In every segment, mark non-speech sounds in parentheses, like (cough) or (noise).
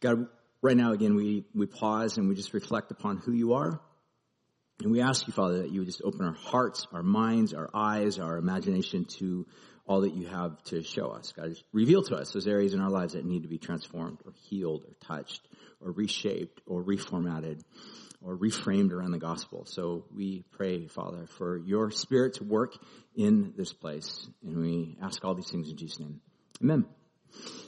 God, right now again, we, we pause and we just reflect upon who you are. And we ask you, Father, that you would just open our hearts, our minds, our eyes, our imagination to all that you have to show us. God, just reveal to us those areas in our lives that need to be transformed or healed or touched or reshaped or reformatted or reframed around the gospel. So we pray, Father, for your spirit to work in this place. And we ask all these things in Jesus' name. Amen.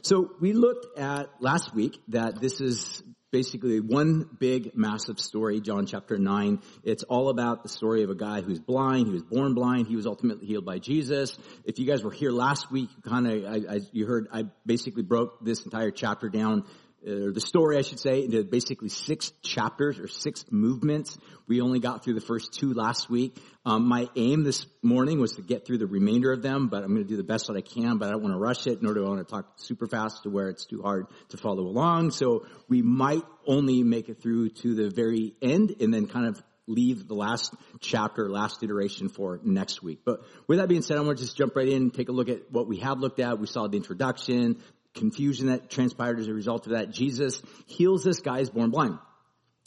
So we looked at last week that this is basically one big massive story, John chapter 9. It's all about the story of a guy who's blind, he was born blind, he was ultimately healed by Jesus. If you guys were here last week, kind of, you heard, I basically broke this entire chapter down or the story, I should say, into basically six chapters or six movements. We only got through the first two last week. Um, my aim this morning was to get through the remainder of them, but I'm going to do the best that I can. But I don't want to rush it, nor do I want to talk super fast to where it's too hard to follow along. So we might only make it through to the very end, and then kind of leave the last chapter, last iteration for next week. But with that being said, I want to just jump right in and take a look at what we have looked at. We saw the introduction, confusion that transpired as a result of that. Jesus heals this guy who's born blind.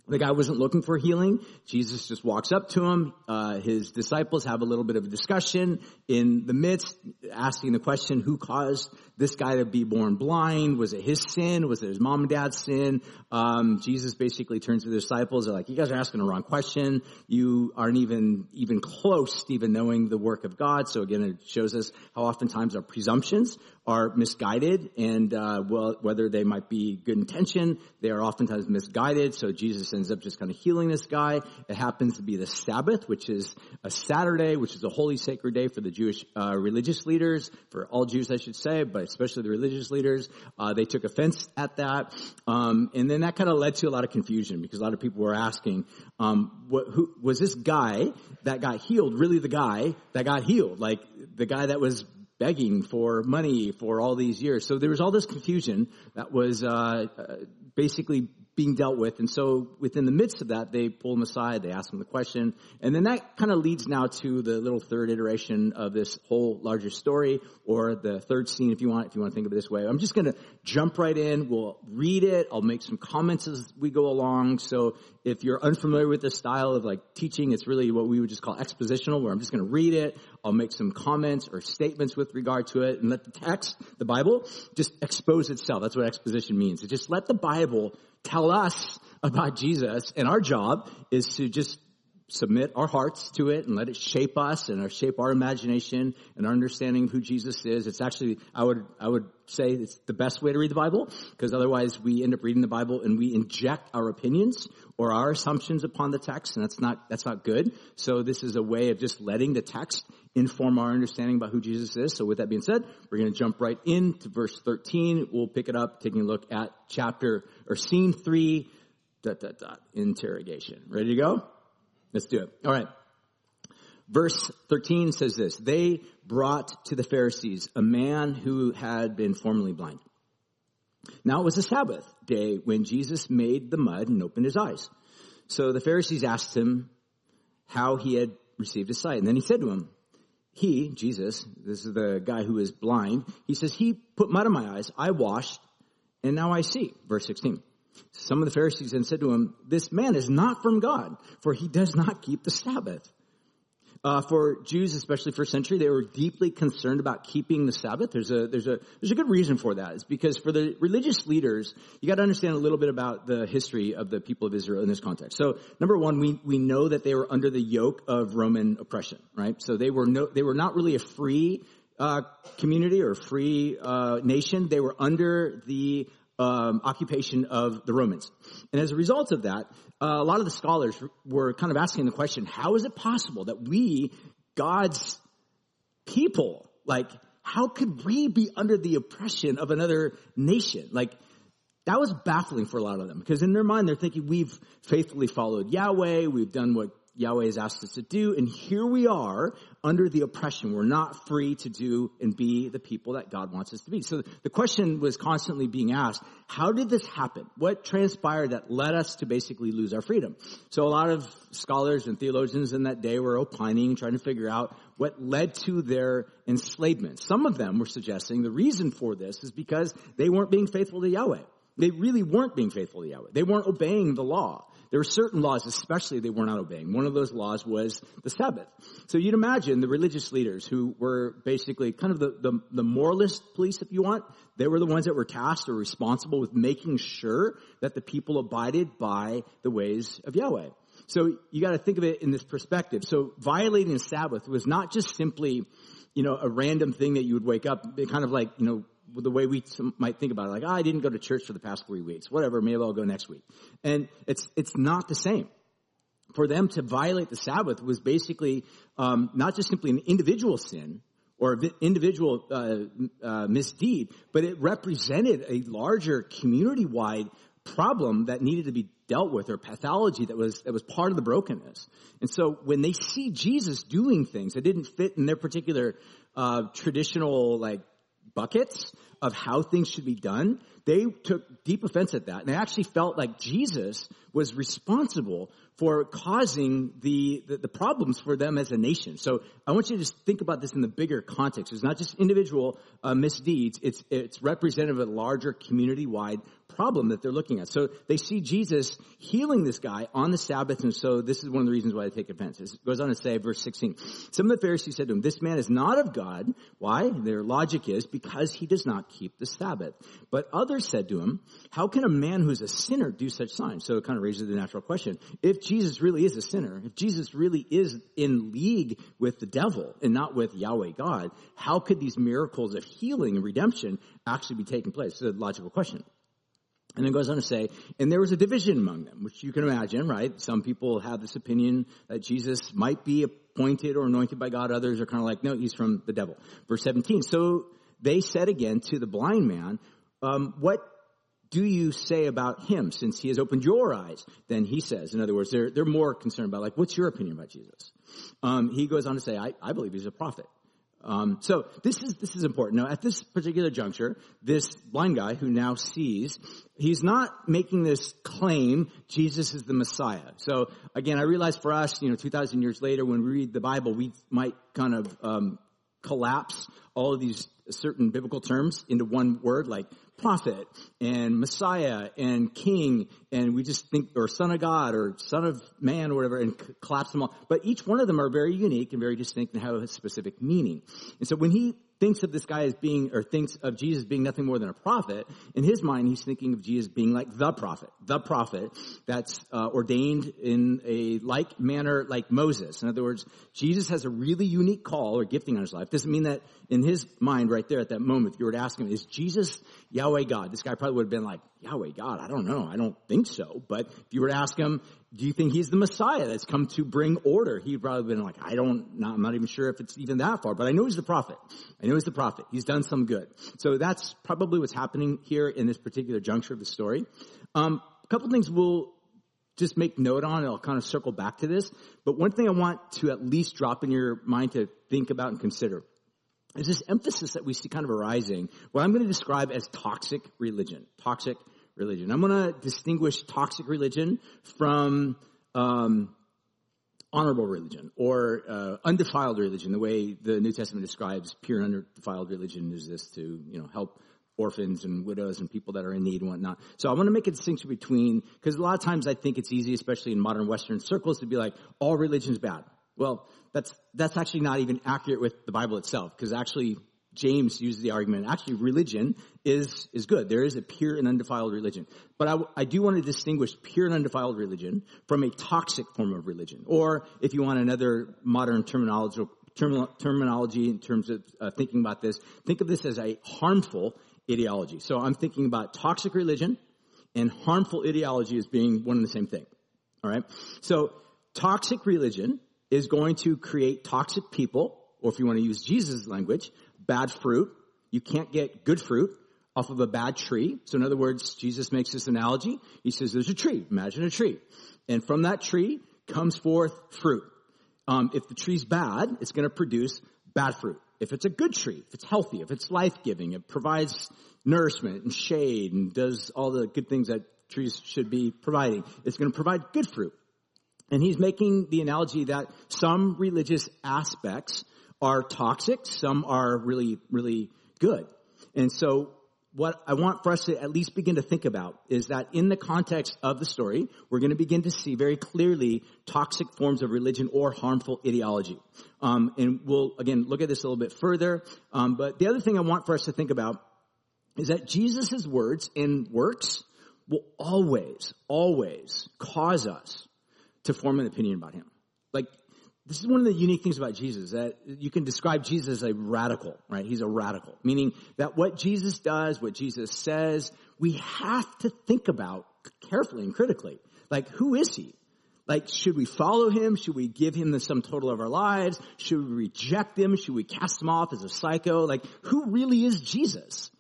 The guy wasn't looking for healing. Jesus just walks up to him. Uh, his disciples have a little bit of a discussion in the midst, asking the question, who caused this guy to be born blind? Was it his sin? Was it his mom and dad's sin? Um, Jesus basically turns to the disciples. They're like, you guys are asking the wrong question. You aren't even, even close to even knowing the work of God. So again, it shows us how oftentimes our presumptions are misguided and, uh, well, whether they might be good intention, they are oftentimes misguided. So Jesus ends up just kind of healing this guy. It happens to be the Sabbath, which is a Saturday, which is a holy sacred day for the Jewish, uh, religious leaders, for all Jews, I should say, but especially the religious leaders. Uh, they took offense at that, um, and then that kind of led to a lot of confusion because a lot of people were asking, um, what, who was this guy that got healed really the guy that got healed? Like the guy that was begging for money for all these years. So there was all this confusion that was uh, basically being dealt with. And so within the midst of that, they pull him aside, they ask him the question, and then that kind of leads now to the little third iteration of this whole larger story, or the third scene if you want, if you want to think of it this way. I'm just gonna jump right in, we'll read it, I'll make some comments as we go along, so if you're unfamiliar with this style of like teaching, it's really what we would just call expositional, where I'm just gonna read it, I'll make some comments or statements with regard to it, and let the text, the Bible, just expose itself. That's what exposition means. Just let the Bible tell us about Jesus, and our job is to just submit our hearts to it and let it shape us and shape our imagination and our understanding of who Jesus is. It's actually, I would, I would say it's the best way to read the Bible because otherwise we end up reading the Bible and we inject our opinions or our assumptions upon the text and that's not, that's not good. So this is a way of just letting the text inform our understanding about who Jesus is. So with that being said, we're going to jump right into verse 13. We'll pick it up taking a look at chapter or scene three, dot, dot, dot, interrogation. Ready to go? Let's do it. All right. Verse 13 says this, they brought to the Pharisees a man who had been formerly blind. Now it was a Sabbath day when Jesus made the mud and opened his eyes. So the Pharisees asked him how he had received his sight. And then he said to him, he, Jesus, this is the guy who is blind, he says, he put mud in my eyes, I washed, and now I see. Verse 16. Some of the Pharisees then said to him, this man is not from God, for he does not keep the Sabbath. Uh, for Jews, especially first century, they were deeply concerned about keeping the Sabbath. There's a there's a there's a good reason for that. It's because for the religious leaders, you got to understand a little bit about the history of the people of Israel in this context. So, number one, we we know that they were under the yoke of Roman oppression, right? So they were no they were not really a free uh, community or free uh, nation. They were under the um, occupation of the Romans. And as a result of that, uh, a lot of the scholars were kind of asking the question, how is it possible that we, God's people, like, how could we be under the oppression of another nation? Like, that was baffling for a lot of them because in their mind they're thinking we've faithfully followed Yahweh, we've done what Yahweh has asked us to do, and here we are under the oppression. We're not free to do and be the people that God wants us to be. So the question was constantly being asked, how did this happen? What transpired that led us to basically lose our freedom? So a lot of scholars and theologians in that day were opining, trying to figure out what led to their enslavement. Some of them were suggesting the reason for this is because they weren't being faithful to Yahweh. They really weren't being faithful to Yahweh. They weren't obeying the law. There were certain laws, especially they were not obeying. One of those laws was the Sabbath. So you'd imagine the religious leaders who were basically kind of the, the, the moralist police, if you want. They were the ones that were tasked or responsible with making sure that the people abided by the ways of Yahweh. So you got to think of it in this perspective. So violating the Sabbath was not just simply, you know, a random thing that you would wake up, kind of like, you know, the way we might think about it, like, oh, I didn't go to church for the past three weeks, whatever, maybe I'll go next week. And it's, it's not the same. For them to violate the Sabbath was basically, um, not just simply an individual sin, or individual uh, uh, misdeed, but it represented a larger community-wide problem that needed to be dealt with or pathology that was that was part of the brokenness. And so when they see Jesus doing things that didn't fit in their particular uh, traditional like buckets of how things should be done, they took deep offense at that. And they actually felt like Jesus was responsible for causing the, the, the, problems for them as a nation. So I want you to just think about this in the bigger context. It's not just individual uh, misdeeds. It's, it's representative of a larger community-wide problem that they're looking at. So they see Jesus healing this guy on the Sabbath, and so this is one of the reasons why they take offense. It goes on to say, verse 16, some of the Pharisees said to him, this man is not of God. Why? Their logic is because he does not keep the Sabbath. But others said to him, how can a man who's a sinner do such signs? So it kind of raises the natural question. If Jesus really is a sinner, if Jesus really is in league with the devil and not with Yahweh God, how could these miracles of healing and redemption actually be taking place? It's a logical question. And then goes on to say, and there was a division among them, which you can imagine, right? Some people have this opinion that Jesus might be appointed or anointed by God. Others are kind of like, no, he's from the devil. Verse 17. So they said again to the blind man, um, what do you say about him since he has opened your eyes? Then he says, in other words, they're, they're more concerned about like, what's your opinion about Jesus? Um, he goes on to say, I, I believe he's a prophet. Um, so this is this is important. Now, at this particular juncture, this blind guy who now sees, he's not making this claim Jesus is the Messiah. So again, I realize for us, you know, two thousand years later, when we read the Bible, we might kind of um, collapse all of these certain biblical terms into one word, like prophet and Messiah and King, and we just think, or Son of God or Son of Man or whatever, and collapse them all. But each one of them are very unique and very distinct and have a specific meaning. And so when he thinks of this guy as being, or thinks of Jesus being nothing more than a prophet, in his mind, he's thinking of Jesus being like the prophet, the prophet that's uh, ordained in a like manner like Moses. In other words, Jesus has a really unique call or gifting on his life. Doesn't mean that in his mind right there at that moment, if you were to ask him, is Jesus Yahweh God? This guy probably would have been like, Yahweh God, I don't know. I don't think so. But if you were to ask him, do you think he's the Messiah that's come to bring order? He'd probably been like, I don't, not, I'm not even sure if it's even that far, but I know he's the prophet. I know he's the prophet. He's done some good. So that's probably what's happening here in this particular juncture of the story. Um, a couple things we'll just make note on, and I'll kind of circle back to this. But one thing I want to at least drop in your mind to think about and consider is this emphasis that we see kind of arising, what I'm going to describe as toxic religion. Toxic religion. I'm going to distinguish toxic religion from um, honorable religion or uh, undefiled religion. The way the New Testament describes pure undefiled religion is this to you know help orphans and widows and people that are in need and whatnot. So I want to make a distinction between because a lot of times I think it's easy, especially in modern Western circles, to be like all religion's bad. Well, that's that's actually not even accurate with the Bible itself because actually James uses the argument, actually religion is, is good. There is a pure and undefiled religion. But I, I, do want to distinguish pure and undefiled religion from a toxic form of religion. Or if you want another modern terminology, term, terminology in terms of uh, thinking about this, think of this as a harmful ideology. So I'm thinking about toxic religion and harmful ideology as being one and the same thing. Alright? So toxic religion is going to create toxic people, or if you want to use Jesus' language, bad fruit. You can't get good fruit off of a bad tree. So in other words, Jesus makes this analogy. He says there's a tree. Imagine a tree. And from that tree comes forth fruit. Um, if the tree's bad, it's going to produce bad fruit. If it's a good tree, if it's healthy, if it's life-giving, it provides nourishment and shade and does all the good things that trees should be providing, it's going to provide good fruit. And he's making the analogy that some religious aspects are toxic, some are really, really good. And so what I want for us to at least begin to think about is that in the context of the story, we're going to begin to see very clearly toxic forms of religion or harmful ideology. Um, and we'll again look at this a little bit further. Um, but the other thing I want for us to think about is that Jesus' words and works will always, always cause us to form an opinion about him. Like this is one of the unique things about Jesus that you can describe Jesus as a radical, right? He's a radical, meaning that what Jesus does, what Jesus says, we have to think about carefully and critically. Like, who is he? Like, should we follow him? Should we give him the sum total of our lives? Should we reject him? Should we cast him off as a psycho? Like, who really is Jesus?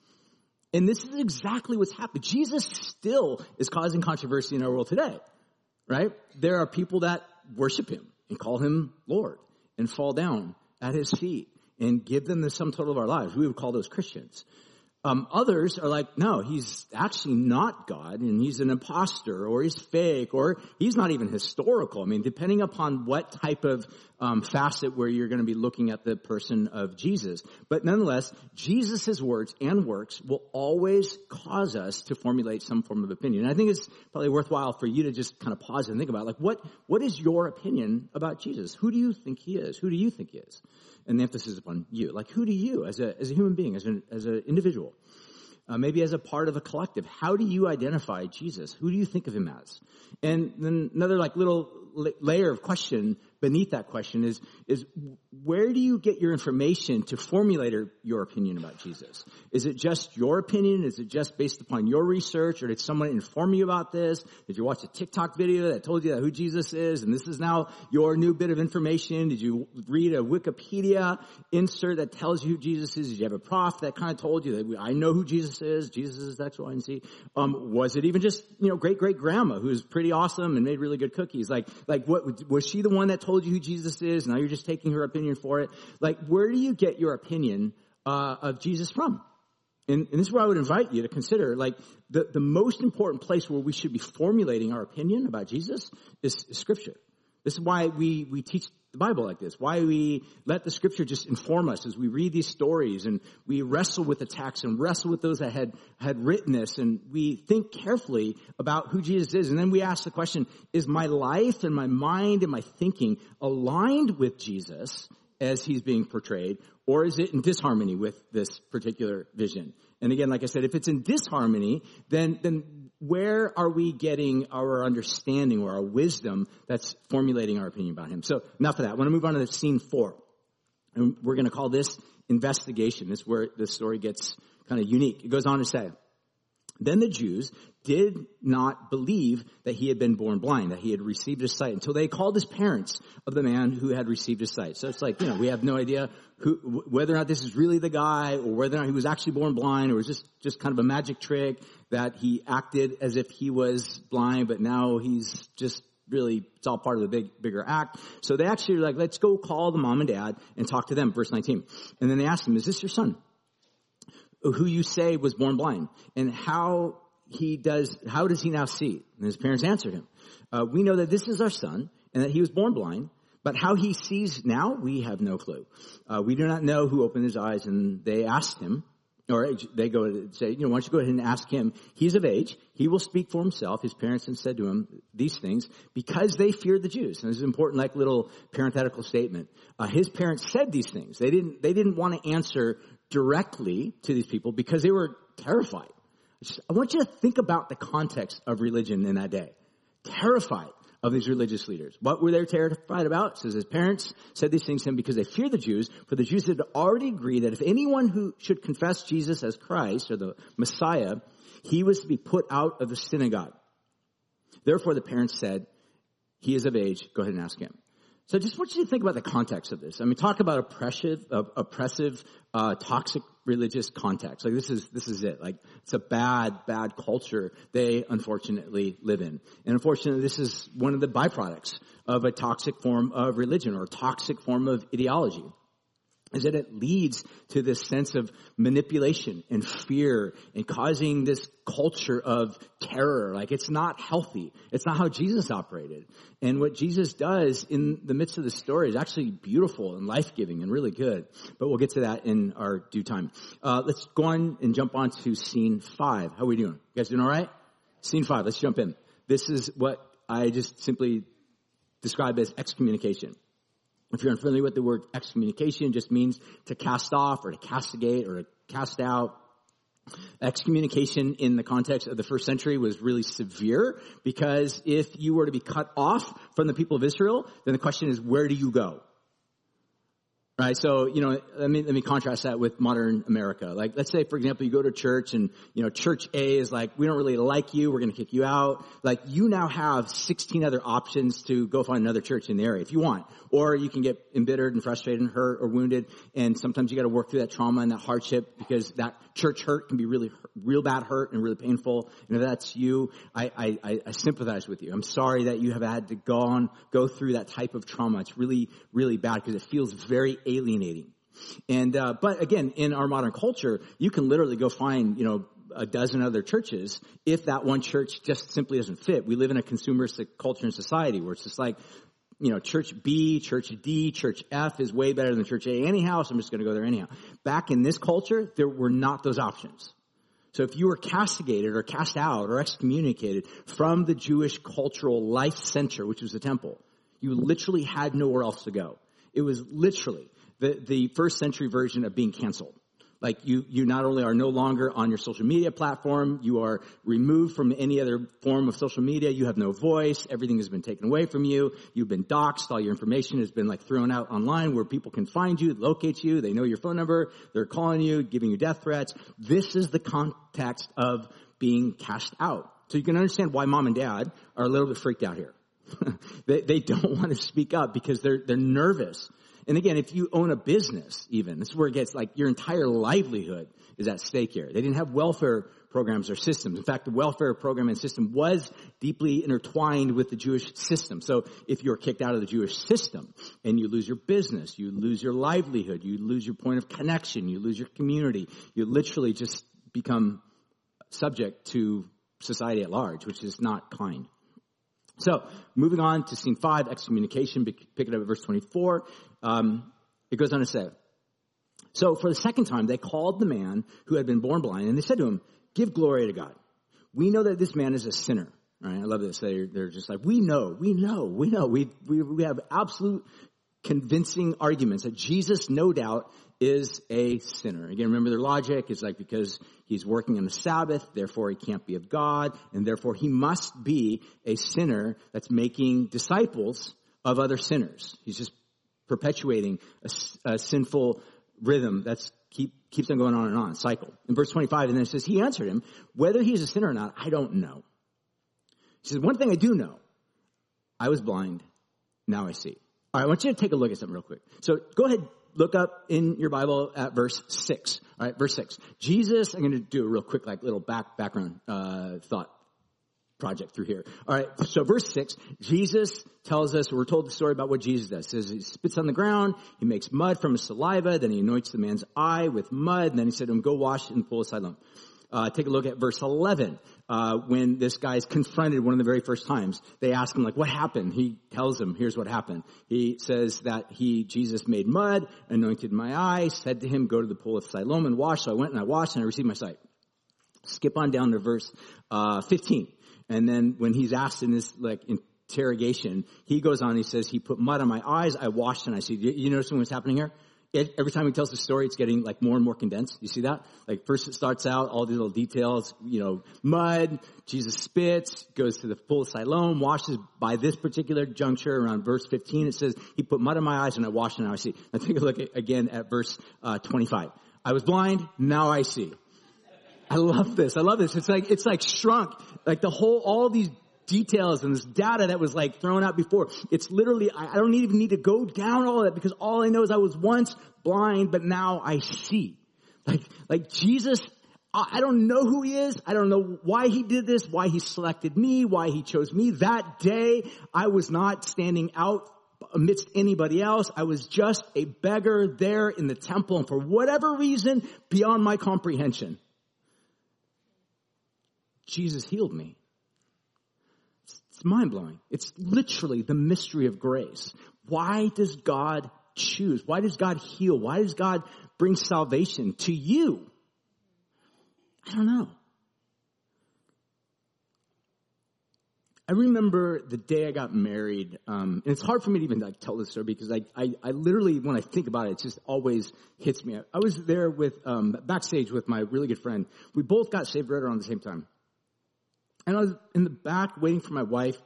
And this is exactly what's happened. Jesus still is causing controversy in our world today, right? There are people that worship him and call him Lord and fall down at his feet and give them the sum total of our lives. We would call those Christians. Um, others are like, no, he's actually not God and he's an impostor or he's fake or he's not even historical. I mean, depending upon what type of um, facet where you're going to be looking at the person of Jesus. But nonetheless, Jesus' words and works will always cause us to formulate some form of opinion. And I think it's probably worthwhile for you to just kind of pause and think about like, what, what is your opinion about Jesus? Who do you think he is? Who do you think he is? and the emphasis upon you. Like, who do you, as a, as a human being, as an, as an individual, uh, maybe as a part of a collective, how do you identify Jesus? Who do you think of him as? And then another like little layer of question beneath that question is, is where do you get your information to formulate your opinion about Jesus? Is it just your opinion? Is it just based upon your research? Or did someone inform you about this? Did you watch a TikTok video that told you that who Jesus is and this is now your new bit of information? Did you read a Wikipedia insert that tells you who Jesus is? Did you have a prof that kind of told you that I know who Jesus is? Jesus is X, Y, and Z. Um, was it even just, you know, great great grandma who's pretty awesome and made really good cookies? Like, like what, was she the one that told you who Jesus is. Now you're just taking her opinion for it. Like, where do you get your opinion uh, of Jesus from? And, and, this is where I would invite you to consider, like, the, the most important place where we should be formulating our opinion about Jesus is, is Scripture. This is why we, we teach the Bible like this, why we let the scripture just inform us as we read these stories and we wrestle with the text and wrestle with those that had, had written this and we think carefully about who Jesus is. And then we ask the question, is my life and my mind and my thinking aligned with Jesus as he's being portrayed or is it in disharmony with this particular vision? And again, like I said, if it's in disharmony, then, then where are we getting our understanding or our wisdom that's formulating our opinion about him? So enough of that. I want to move on to scene four. And we're going to call this investigation. This is where the story gets kind of unique. It goes on to say, then the Jews did not believe that he had been born blind, that he had received his sight until they called his parents of the man who had received his sight. So it's like, you know, we have no idea who, whether or not this is really the guy or whether or not he was actually born blind or was just, just kind of a magic trick that he acted as if he was blind, but now he's just really, it's all part of the big, bigger act. So they actually like, let's go call the mom and dad and talk to them, verse 19. And then they asked him, is this your son? who you say was born blind and how he does, how does he now see? And his parents answered him, uh, we know that this is our son and that he was born blind, but how he sees now, we have no clue. Uh, we do not know who opened his eyes and they asked him, or they go and say, you know, why don't you go ahead and ask him? He's of age. He will speak for himself. His parents had said to him these things because they feared the Jews. And this is an important, like little parenthetical statement. Uh, his parents said these things. They didn't, they didn't want to answer directly to these people because they were terrified. I want you to think about the context of religion in that day. Terrified of these religious leaders. What were they terrified about? It says his parents said these things to him because they feared the Jews, for the Jews had already agreed that if anyone who should confess Jesus as Christ or the Messiah, he was to be put out of the synagogue. Therefore the parents said, he is of age, go ahead and ask him. So I just want you to think about the context of this. I mean, talk about oppressive, uh, oppressive, uh, toxic religious context. Like this is, this is it. Like it's a bad, bad culture they unfortunately live in. And unfortunately, this is one of the byproducts of a toxic form of religion or toxic form of ideology. Is that it leads to this sense of manipulation and fear and causing this culture of terror. Like it's not healthy. It's not how Jesus operated. And what Jesus does in the midst of the story is actually beautiful and life-giving and really good. But we'll get to that in our due time. Uh, let's go on and jump on to scene five. How are we doing? You guys doing all right? Scene five. Let's jump in. This is what I just simply describe as excommunication. If you're unfamiliar with the word excommunication, just means to cast off or to castigate or to cast out. Excommunication in the context of the first century was really severe because if you were to be cut off from the people of Israel, then the question is, where do you go? Right. So, you know, let me, let me contrast that with modern America. Like, let's say, for example, you go to church and, you know, church A is like, we don't really like you. We're going to kick you out. Like, you now have 16 other options to go find another church in the area if you want. Or you can get embittered and frustrated and hurt or wounded. And sometimes you got to work through that trauma and that hardship because that church hurt can be really, real bad hurt and really painful. And if that's you, I, I, I sympathize with you. I'm sorry that you have had to go on, go through that type of trauma. It's really, really bad because it feels very alienating. And, uh, but again, in our modern culture, you can literally go find, you know, a dozen other churches if that one church just simply doesn't fit. We live in a consumeristic culture and society where it's just like, you know, church B, church D, church F is way better than church A anyhow, so I'm just going to go there anyhow. Back in this culture, there were not those options. So if you were castigated or cast out or excommunicated from the Jewish cultural life center, which was the temple, you literally had nowhere else to go. It was literally the, the first century version of being canceled. Like you, you not only are no longer on your social media platform, you are removed from any other form of social media. You have no voice. Everything has been taken away from you. You've been doxxed. All your information has been like thrown out online where people can find you, locate you. They know your phone number. They're calling you, giving you death threats. This is the context of being cast out. So you can understand why mom and dad are a little bit freaked out here. (laughs) they, they don't (laughs) want to speak up because they're, they're nervous and again, if you own a business even, this is where it gets like your entire livelihood is at stake here. They didn't have welfare programs or systems. In fact, the welfare program and system was deeply intertwined with the Jewish system. So if you're kicked out of the Jewish system and you lose your business, you lose your livelihood, you lose your point of connection, you lose your community, you literally just become subject to society at large, which is not kind. So, moving on to scene five, excommunication, pick it up at verse 24. Um, it goes on to say, So for the second time, they called the man who had been born blind, and they said to him, Give glory to God. We know that this man is a sinner. Right? I love this. They're, they're just like, we know, we know, we know. We, we, we have absolute convincing arguments that Jesus, no doubt, is a sinner. Again, remember their logic is like because he's working on the Sabbath, therefore he can't be of God, and therefore he must be a sinner that's making disciples of other sinners. He's just perpetuating a, a sinful rhythm that's keep, keeps on going on and on, cycle. In verse 25, and then it says, he answered him, whether he's a sinner or not, I don't know. He says, one thing I do know, I was blind, now I see. All right, I want you to take a look at something real quick. So go ahead, look up in your Bible at verse six. All right, verse six. Jesus, I'm going to do a real quick, like little back background uh, thought project through here. All right, so verse six, Jesus tells us, we're told the story about what Jesus does. Says he spits on the ground, he makes mud from his saliva, then he anoints the man's eye with mud, and then he said to him, go wash in the pool of Siloam. Uh, take a look at verse 11. Uh, when this guy is confronted one of the very first times, they ask him like, "What happened?" He tells them, "Here's what happened." He says that he Jesus made mud, anointed my eye, said to him, "Go to the pool of Siloam and wash." So I went and I washed and I received my sight. Skip on down to verse uh, 15, and then when he's asked in this like interrogation, he goes on. He says, "He put mud on my eyes. I washed and I see." You notice what's happening here? it, every time he tells the story, it's getting like more and more condensed. You see that? Like first it starts out, all these little details, you know, mud, Jesus spits, goes to the pool of Siloam, washes by this particular juncture around verse 15. It says, he put mud on my eyes and I washed and now I see. Now take a look at, again at verse uh, 25. I was blind, now I see. I love this. I love this. It's like, it's like shrunk. Like the whole, all these details and this data that was like thrown out before. It's literally, I don't even need to go down all that because all I know is I was once blind, but now I see. Like, like Jesus, I don't know who he is. I don't know why he did this, why he selected me, why he chose me. That day, I was not standing out amidst anybody else. I was just a beggar there in the temple and for whatever reason beyond my comprehension, Jesus healed me. It's mind blowing. It's literally the mystery of grace. Why does God choose? Why does God heal? Why does God bring salvation to you? I don't know. I remember the day I got married, um, and it's hard for me to even like tell this story because I, I, I, literally, when I think about it, it just always hits me. I was there with um, backstage with my really good friend. We both got saved right around the same time, and I was in the back waiting for my wife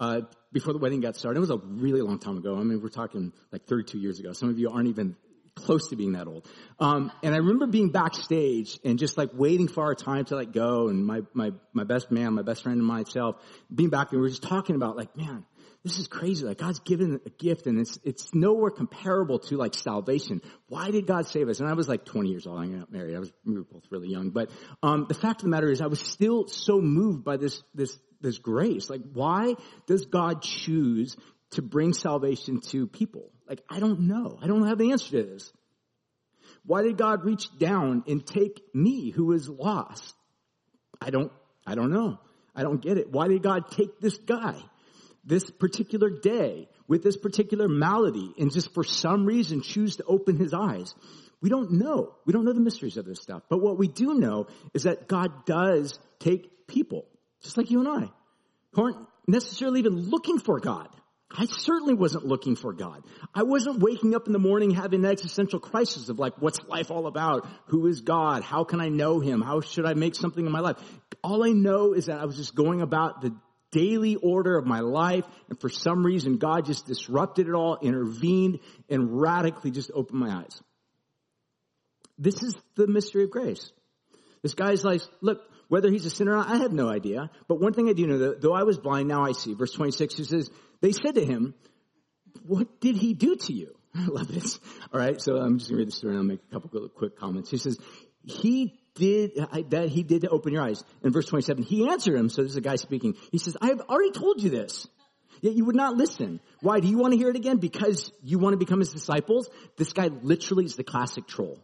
uh, before the wedding got started. It was a really long time ago. I mean, we're talking like 32 years ago. Some of you aren't even close to being that old. Um, and I remember being backstage and just like waiting for our time to like go and my, my, my best man, my best friend and myself being back there, we were just talking about like, man, this is crazy. Like God's given a gift and it's, it's nowhere comparable to like salvation. Why did God save us? And I was like 20 years old. I got married. I was, we were both really young. But, um, the fact of the matter is I was still so moved by this, this, this grace. Like why does God choose to bring salvation to people? Like, I don't know. I don't have the answer to this. Why did God reach down and take me who is lost? I don't, I don't know. I don't get it. Why did God take this guy, this particular day, with this particular malady, and just for some reason choose to open his eyes? We don't know. We don't know the mysteries of this stuff. But what we do know is that God does take people, just like you and I, who aren't necessarily even looking for God. I certainly wasn't looking for God. I wasn't waking up in the morning having an existential crisis of like, what's life all about? Who is God? How can I know Him? How should I make something in my life? All I know is that I was just going about the daily order of my life, and for some reason, God just disrupted it all, intervened, and radically just opened my eyes. This is the mystery of grace. This guy's like, look, whether he's a sinner or not, I have no idea. But one thing I do know, though I was blind, now I see. Verse 26, he says, they said to him, what did he do to you? (laughs) I love this. All right. So I'm just going to read the story and I'll make a couple quick comments. He says, he did that he did to open your eyes. In verse 27, he answered him. So this is a guy speaking. He says, I have already told you this. Yet you would not listen. Why? Do you want to hear it again? Because you want to become his disciples? This guy literally is the classic troll.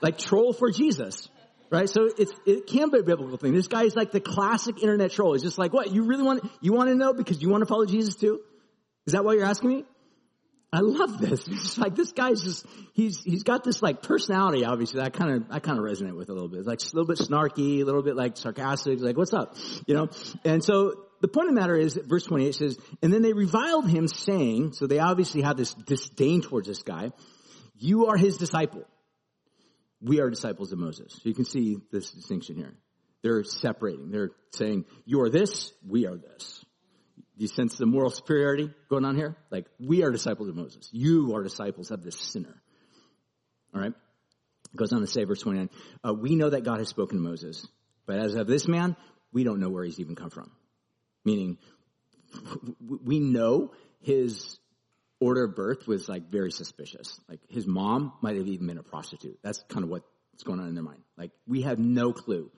Like troll for Jesus. Right? So it's, it can be a biblical thing. This guy is like the classic internet troll. He's just like, what? You really want, you want to know because you want to follow Jesus too? Is that why you're asking me? I love this. It's like this guy's just he's he's got this like personality. Obviously, that kind of I kind of resonate with a little bit. It's like a little bit snarky, a little bit like sarcastic. Like, what's up? You know. And so the point of the matter is, verse 28 says, and then they reviled him, saying, so they obviously have this disdain towards this guy. You are his disciple we are disciples of Moses. So you can see this distinction here. They're separating. They're saying, you are this, we are this. Do you sense the moral superiority going on here? Like, we are disciples of Moses. You are disciples of this sinner. All right? It goes on to say, verse 29, uh, we know that God has spoken to Moses, but as of this man, we don't know where he's even come from. Meaning, we know his order of birth was like very suspicious. Like his mom might have even been a prostitute. That's kind of what's going on in their mind. Like we have no clue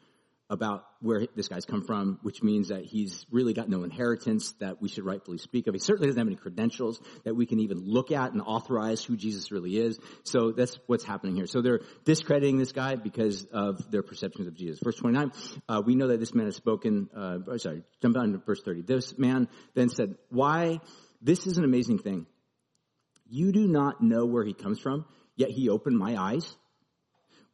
about where this guy's come from, which means that he's really got no inheritance that we should rightfully speak of. He certainly doesn't have any credentials that we can even look at and authorize who Jesus really is. So that's what's happening here. So they're discrediting this guy because of their perceptions of Jesus. Verse 29, uh, we know that this man has spoken, uh, sorry, jump down to verse 30. This man then said, why, this is an amazing thing. You do not know where he comes from, yet he opened my eyes.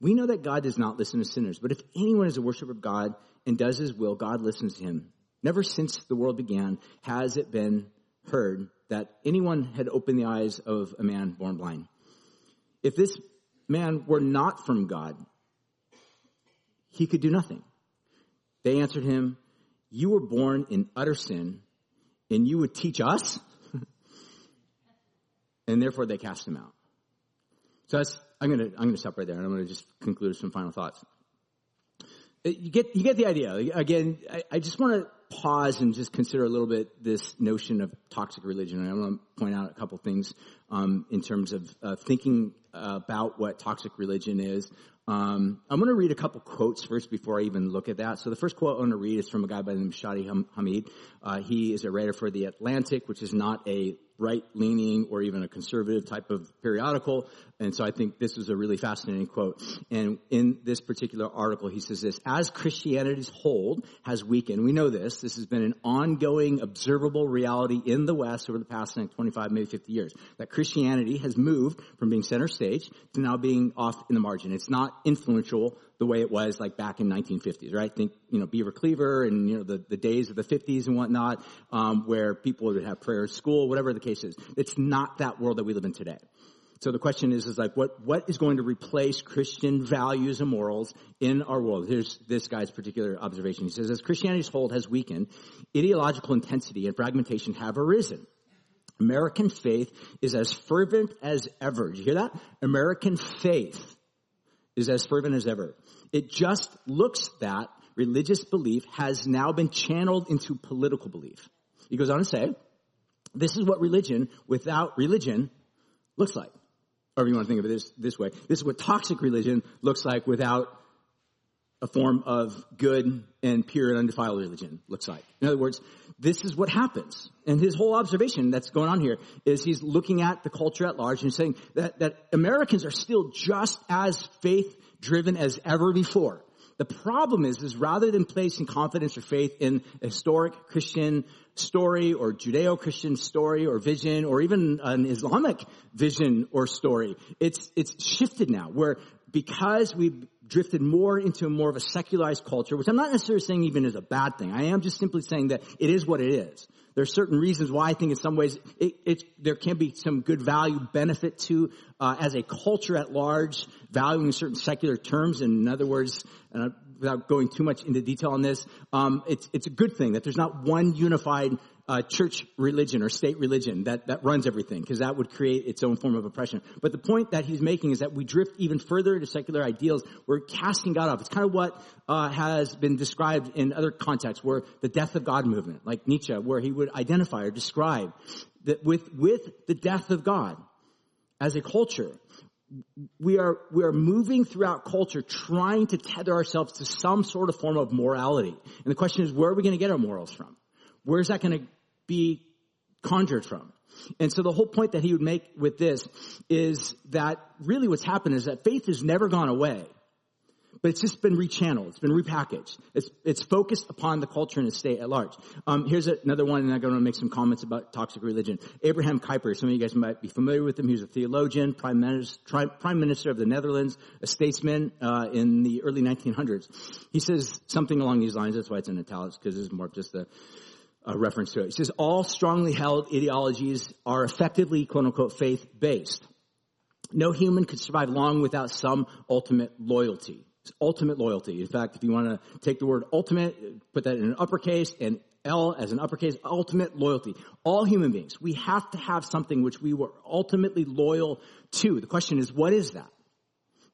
We know that God does not listen to sinners, but if anyone is a worshiper of God and does his will, God listens to him. Never since the world began has it been heard that anyone had opened the eyes of a man born blind. If this man were not from God, he could do nothing. They answered him, You were born in utter sin, and you would teach us? (laughs) and therefore they cast him out. So that's, I'm gonna, I'm gonna stop right there and I'm gonna just conclude with some final thoughts. Uh, you get, you get the idea. Again, I, I just want to pause and just consider a little bit this notion of toxic religion. And I want to point out a couple things um, in terms of uh, thinking about what toxic religion is. Um, I'm going to read a couple quotes first before I even look at that. So the first quote I want to read is from a guy by the name of Shadi Hamid. Uh, he is a writer for The Atlantic, which is not a right leaning or even a conservative type of periodical. And so I think this is a really fascinating quote. And in this particular article, he says this, as Christianity's hold has weakened, we know this, this has been an ongoing observable reality in the West over the past 25, maybe 50 years, that Christianity has moved from being center stage to now being off in the margin. It's not influential the way it was like back in 1950s, right? Think, you know, Beaver Cleaver and, you know, the, the days of the 50s and whatnot, um, where people would have prayer at school, whatever the case is. It's not that world that we live in today. So the question is, is like, what, what is going to replace Christian values and morals in our world? Here's this guy's particular observation. He says, as Christianity's hold has weakened, ideological intensity and fragmentation have arisen. American faith is as fervent as ever. Did you hear that? American faith is as fervent as ever. It just looks that religious belief has now been channeled into political belief. He goes on to say, this is what religion without religion looks like. Or if you want to think of it this, this way, this is what toxic religion looks like without a form of good and pure and undefiled religion looks like. In other words, this is what happens. And his whole observation that's going on here is he's looking at the culture at large and saying that, that Americans are still just as faith driven as ever before. The problem is, is rather than placing confidence or faith in a historic Christian story or Judeo-Christian story or vision or even an Islamic vision or story, it's, it's shifted now where because we've drifted more into more of a secularized culture, which I'm not necessarily saying even is a bad thing. I am just simply saying that it is what it is. There are certain reasons why I think in some ways it, there can be some good value benefit to uh, as a culture at large valuing certain secular terms. And in other words, uh, without going too much into detail on this, um, it's it's a good thing that there's not one unified uh, church religion or state religion that, that runs everything because that would create its own form of oppression. But the point that he's making is that we drift even further into secular ideals. We're casting God off. It's kind of what uh, has been described in other contexts where the death of God movement, like Nietzsche, where he would identify or describe that with, with the death of God as a culture, we are, we are moving throughout culture trying to tether ourselves to some sort of form of morality. And the question is, where are we going to get our morals from? Where's that going to be conjured from? And so the whole point that he would make with this is that really what's happened is that faith has never gone away, but it's just been rechanneled. It's been repackaged. It's, it's focused upon the culture and the state at large. Um, here's another one, and I'm going to make some comments about toxic religion. Abraham Kuyper, some of you guys might be familiar with him. He was a theologian, prime minister, prime minister of the Netherlands, a statesman uh, in the early 1900s. He says something along these lines. That's why it's in italics, because it's more just a a reference to it. He says all strongly held ideologies are effectively quote unquote faith based. No human could survive long without some ultimate loyalty. Ultimate loyalty. In fact, if you want to take the word ultimate, put that in an uppercase and L as an uppercase, ultimate loyalty. All human beings, we have to have something which we were ultimately loyal to. The question is, what is that?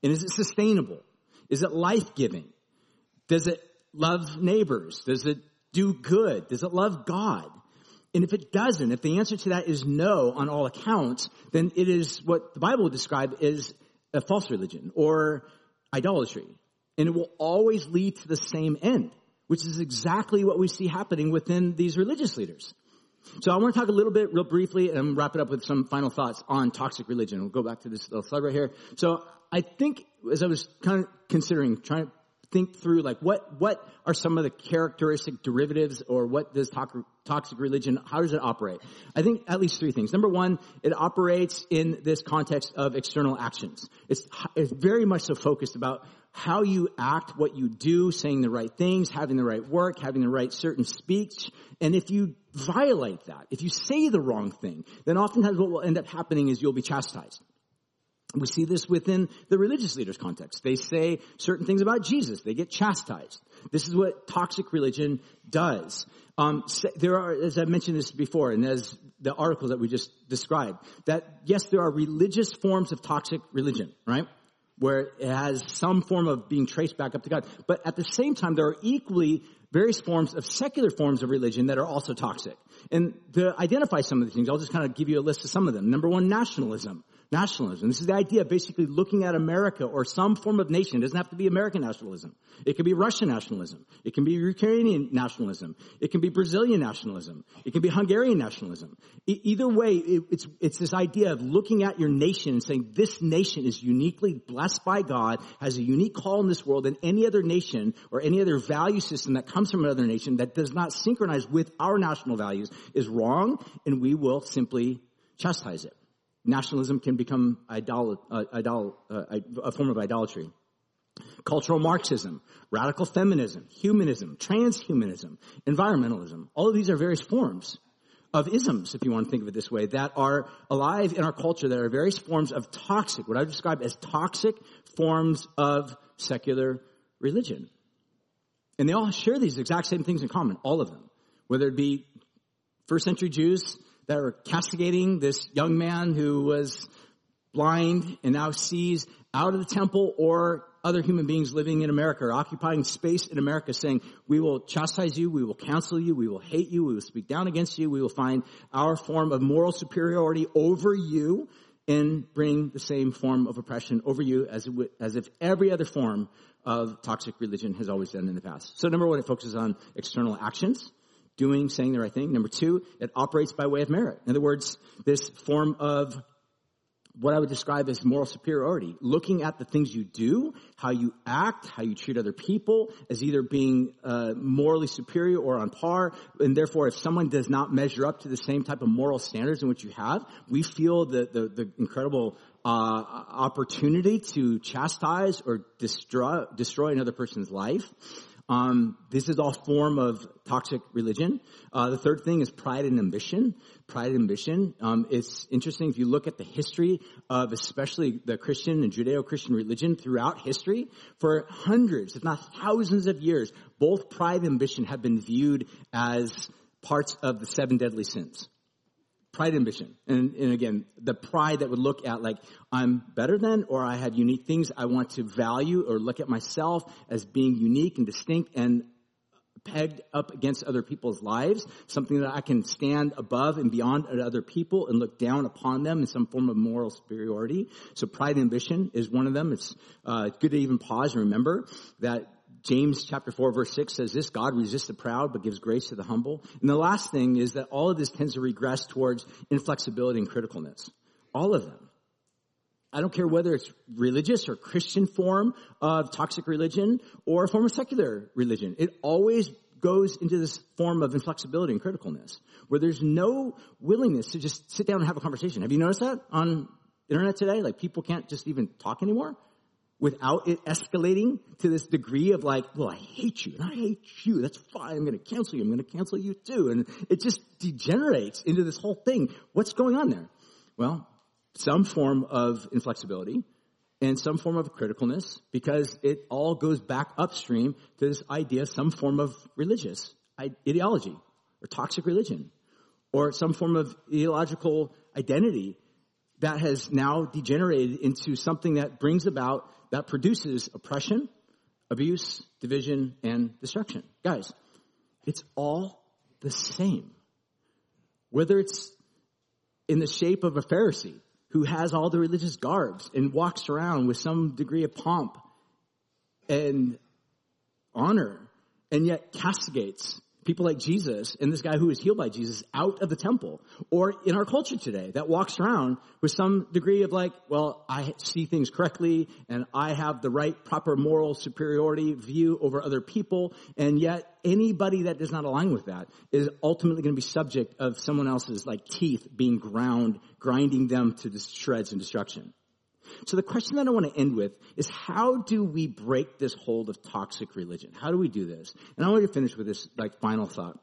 And is it sustainable? Is it life-giving? Does it love neighbors? Does it do good? Does it love God? And if it doesn't, if the answer to that is no on all accounts, then it is what the Bible would describe as a false religion or idolatry. And it will always lead to the same end, which is exactly what we see happening within these religious leaders. So I want to talk a little bit real briefly and wrap it up with some final thoughts on toxic religion. We'll go back to this little slide right here. So I think as I was kind of considering, trying to think through like what, what are some of the characteristic derivatives or what does toxic religion, how does it operate? I think at least three things. Number one, it operates in this context of external actions. It's, it's very much so focused about how you act, what you do, saying the right things, having the right work, having the right certain speech. And if you violate that, if you say the wrong thing, then oftentimes what will end up happening is you'll be chastised. We see this within the religious leaders context. They say certain things about Jesus. They get chastised. This is what toxic religion does. Um, there are, as I mentioned this before, and as the article that we just described, that yes, there are religious forms of toxic religion, right? Where it has some form of being traced back up to God. But at the same time, there are equally various forms of secular forms of religion that are also toxic. And to identify some of the things, I'll just kind of give you a list of some of them. Number one, nationalism nationalism. This is the idea of basically looking at America or some form of nation. It doesn't have to be American nationalism. It can be Russian nationalism. It can be Ukrainian nationalism. It can be Brazilian nationalism. It can be Hungarian nationalism. E- either way, it, it's, it's this idea of looking at your nation and saying this nation is uniquely blessed by God, has a unique call in this world than any other nation or any other value system that comes from another nation that does not synchronize with our national values is wrong and we will simply chastise it nationalism can become idol, uh, idol, uh, a form of idolatry. Cultural Marxism, radical feminism, humanism, transhumanism, environmentalism, all of these are various forms of isms, if you want to think of it this way, that are alive in our culture that are various forms of toxic, what I describe as toxic forms of secular religion. And they all share these exact same things in common, all of them. Whether it be first century Jews that are castigating this young man who was blind and now sees out of the temple or other human beings living in America or occupying space in America saying, we will chastise you, we will counsel you, we will hate you, we will speak down against you, we will find our form of moral superiority over you and bring the same form of oppression over you as, as if every other form of toxic religion has always done in the past. So number one, it focuses on external actions doing, saying the right thing. Number two, it operates by way of merit. In other words, this form of what I would describe as moral superiority, looking at the things you do, how you act, how you treat other people as either being uh, morally superior or on par, and therefore if someone does not measure up to the same type of moral standards in which you have, we feel the, the, the incredible uh, opportunity to chastise or destroy, destroy another person's life. Um, this is all form of toxic religion. Uh, the third thing is pride and ambition. Pride and ambition. Um, it's interesting if you look at the history of especially the Christian and Judeo-Christian religion throughout history for hundreds, if not thousands of years. Both pride and ambition have been viewed as parts of the seven deadly sins pride ambition. And, and again, the pride that would look at like, I'm better than, or I have unique things I want to value or look at myself as being unique and distinct and pegged up against other people's lives, something that I can stand above and beyond other people and look down upon them in some form of moral superiority. So pride ambition is one of them. It's uh, good to even pause and remember that James chapter 4 verse 6 says this, God resists the proud but gives grace to the humble. And the last thing is that all of this tends to regress towards inflexibility and criticalness. All of them. I don't care whether it's religious or Christian form of toxic religion or a form of secular religion. It always goes into this form of inflexibility and criticalness where there's no willingness to just sit down and have a conversation. Have you noticed that on internet today? Like people can't just even talk anymore without it escalating to this degree of like, well, I hate you and I hate you. That's fine. I'm going to cancel you. I'm going to cancel you too. And it just degenerates into this whole thing. What's going on there? Well, some form of inflexibility and some form of criticalness because it all goes back upstream to this idea, some form of religious ideology or toxic religion or some form of ideological identity that has now degenerated into something that brings about that produces oppression, abuse, division, and destruction. Guys, it's all the same. Whether it's in the shape of a Pharisee who has all the religious garbs and walks around with some degree of pomp and honor and yet castigates people like Jesus and this guy who was healed by Jesus out of the temple or in our culture today that walks around with some degree of like, well, I see things correctly and I have the right proper moral superiority view over other people. And yet anybody that does not align with that is ultimately going to be subject of someone else's like teeth being ground, grinding them to shreds and destruction. So the question that I want to end with is how do we break this hold of toxic religion? How do we do this? And I want to finish with this like final thought.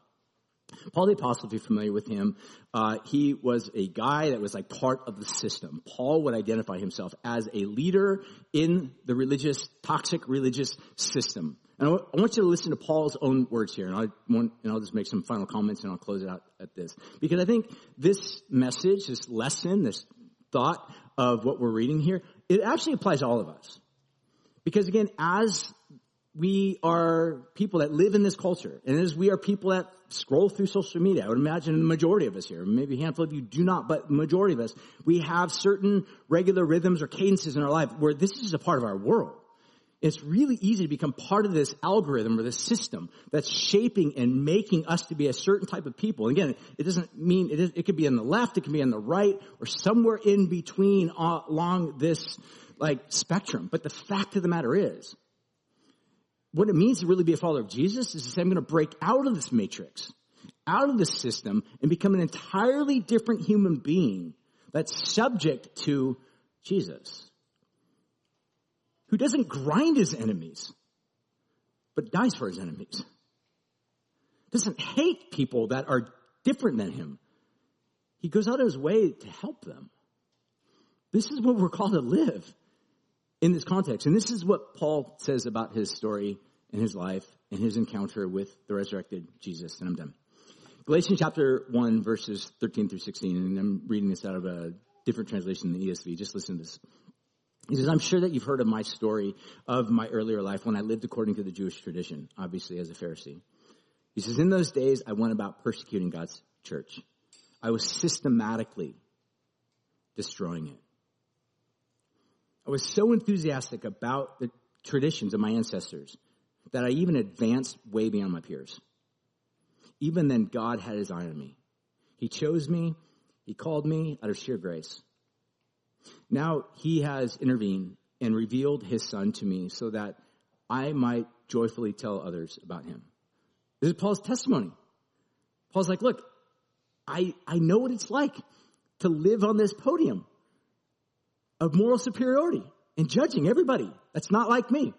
Paul the Apostle, if you're familiar with him, uh, he was a guy that was like part of the system. Paul would identify himself as a leader in the religious, toxic religious system. And I want you to listen to Paul's own words here, and, I want, and I'll just make some final comments and I'll close it out at this. Because I think this message, this lesson, this thought of what we're reading here, it actually applies to all of us. Because again, as we are people that live in this culture, and as we are people that scroll through social media, I would imagine the majority of us here, maybe a handful of you do not, but majority of us, we have certain regular rhythms or cadences in our life where this is a part of our world. It's really easy to become part of this algorithm or this system that's shaping and making us to be a certain type of people. And again, it doesn't mean it, is, it could be on the left, it can be on the right, or somewhere in between uh, along this like spectrum. But the fact of the matter is, what it means to really be a follower of Jesus is to say, I'm going to break out of this matrix, out of this system, and become an entirely different human being that's subject to Jesus. Who doesn't grind his enemies, but dies for his enemies. Doesn't hate people that are different than him. He goes out of his way to help them. This is what we're called to live in this context. And this is what Paul says about his story and his life and his encounter with the resurrected Jesus. And I'm done. Galatians chapter 1 verses 13 through 16. And I'm reading this out of a different translation than the ESV. Just listen to this. He says, I'm sure that you've heard of my story of my earlier life when I lived according to the Jewish tradition, obviously as a Pharisee. He says, in those days, I went about persecuting God's church. I was systematically destroying it. I was so enthusiastic about the traditions of my ancestors that I even advanced way beyond my peers. Even then, God had his eye on me. He chose me. He called me out of sheer grace. Now he has intervened and revealed his son to me so that I might joyfully tell others about him. This is Paul's testimony. Paul's like, look, I, I know what it's like to live on this podium of moral superiority and judging everybody that's not like me.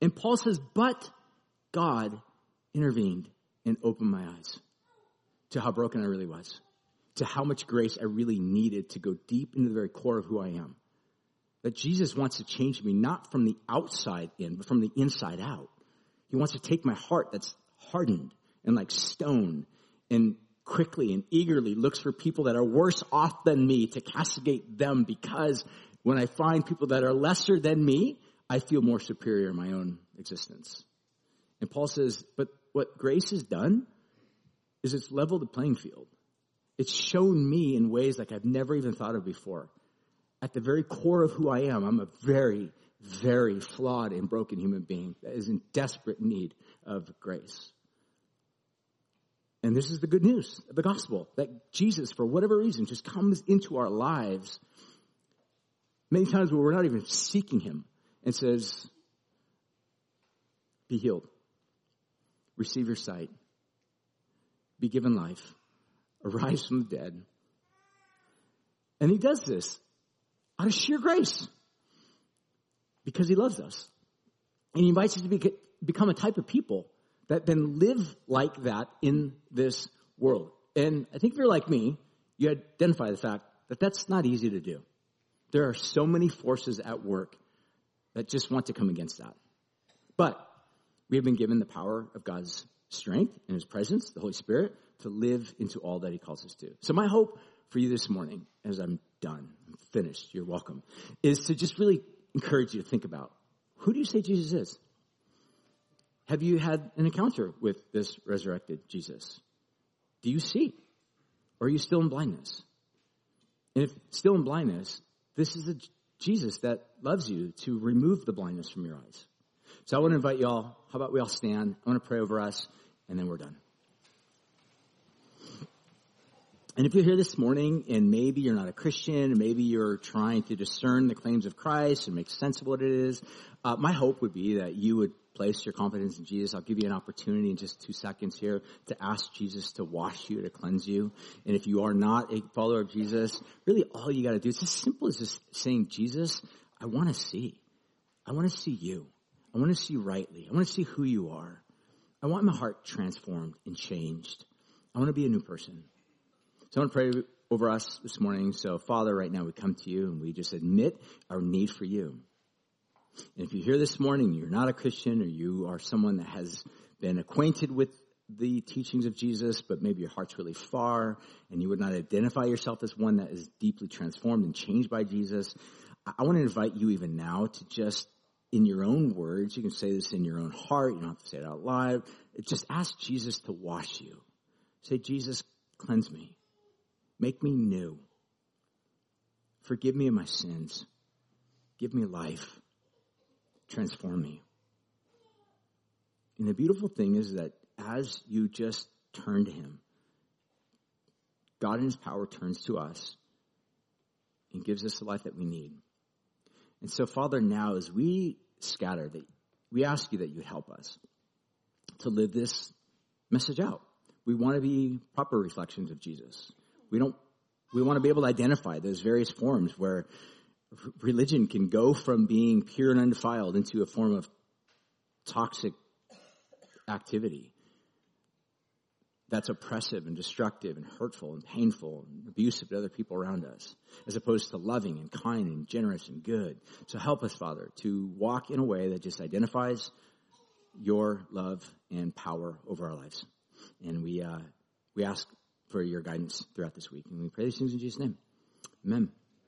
And Paul says, but God intervened and opened my eyes to how broken I really was, to how much grace I really needed to go deep into the very core of who I am. That Jesus wants to change me not from the outside in, but from the inside out. He wants to take my heart that's hardened and like stone and quickly and eagerly looks for people that are worse off than me to castigate them because when I find people that are lesser than me, I feel more superior in my own existence. And Paul says, but what grace has done is it's leveled the playing field. It's shown me in ways like I've never even thought of before. At the very core of who I am, I'm a very, very flawed and broken human being that is in desperate need of grace. And this is the good news of the gospel that Jesus, for whatever reason, just comes into our lives many times where we're not even seeking him and says, Be healed, receive your sight, be given life, arise from the dead. And he does this out of sheer grace because he loves us. And he invites us to be, become a type of people that then live like that in this world. And I think if you're like me, you identify the fact that that's not easy to do. There are so many forces at work that just want to come against that. But we have been given the power of God's strength and His presence, the Holy Spirit, to live into all that He calls us to. So my hope for you this morning, as I'm done, I'm finished, you're welcome, is to just really encourage you to think about who do you say Jesus is? Have you had an encounter with this resurrected Jesus? Do you see? Or are you still in blindness? And if still in blindness, this is a Jesus that loves you to remove the blindness from your eyes. So I want to invite y'all, how about we all stand? I want to pray over us, and then we're done. And if you're here this morning and maybe you're not a Christian, maybe you're trying to discern the claims of Christ and make sense of what it is, uh, my hope would be that you would place your confidence in Jesus. I'll give you an opportunity in just two seconds here to ask Jesus to wash you, to cleanse you. And if you are not a follower of Jesus, really all you got to do, it's as simple as just saying, Jesus, I want to see. I want to see you. I want to see rightly. I want to see who you are. I want my heart transformed and changed. I want to be a new person. So I want to pray over us this morning. So Father, right now we come to you and we just admit our need for you. And if you're here this morning, you're not a Christian or you are someone that has been acquainted with the teachings of Jesus, but maybe your heart's really far and you would not identify yourself as one that is deeply transformed and changed by Jesus, I want to invite you even now to just in your own words. You can say this in your own heart. You don't have to say it out loud. Just ask Jesus to wash you. Say, Jesus, cleanse me. Make me new. Forgive me of my sins. Give me life. Transform me. And the beautiful thing is that as you just turn to Him, God in His power turns to us and gives us the life that we need. And so, Father, now as we scatter, that we ask you that you help us to live this message out. We want to be proper reflections of Jesus. We don't, we want to be able to identify those various forms where religion can go from being pure and undefiled into a form of toxic activity that's oppressive and destructive and hurtful and painful and abusive to other people around us, as opposed to loving and kind and generous and good. So help us, Father, to walk in a way that just identifies your love and power over our lives. And we, uh, we ask for your guidance throughout this week. And we pray these things in Jesus' name. Amen.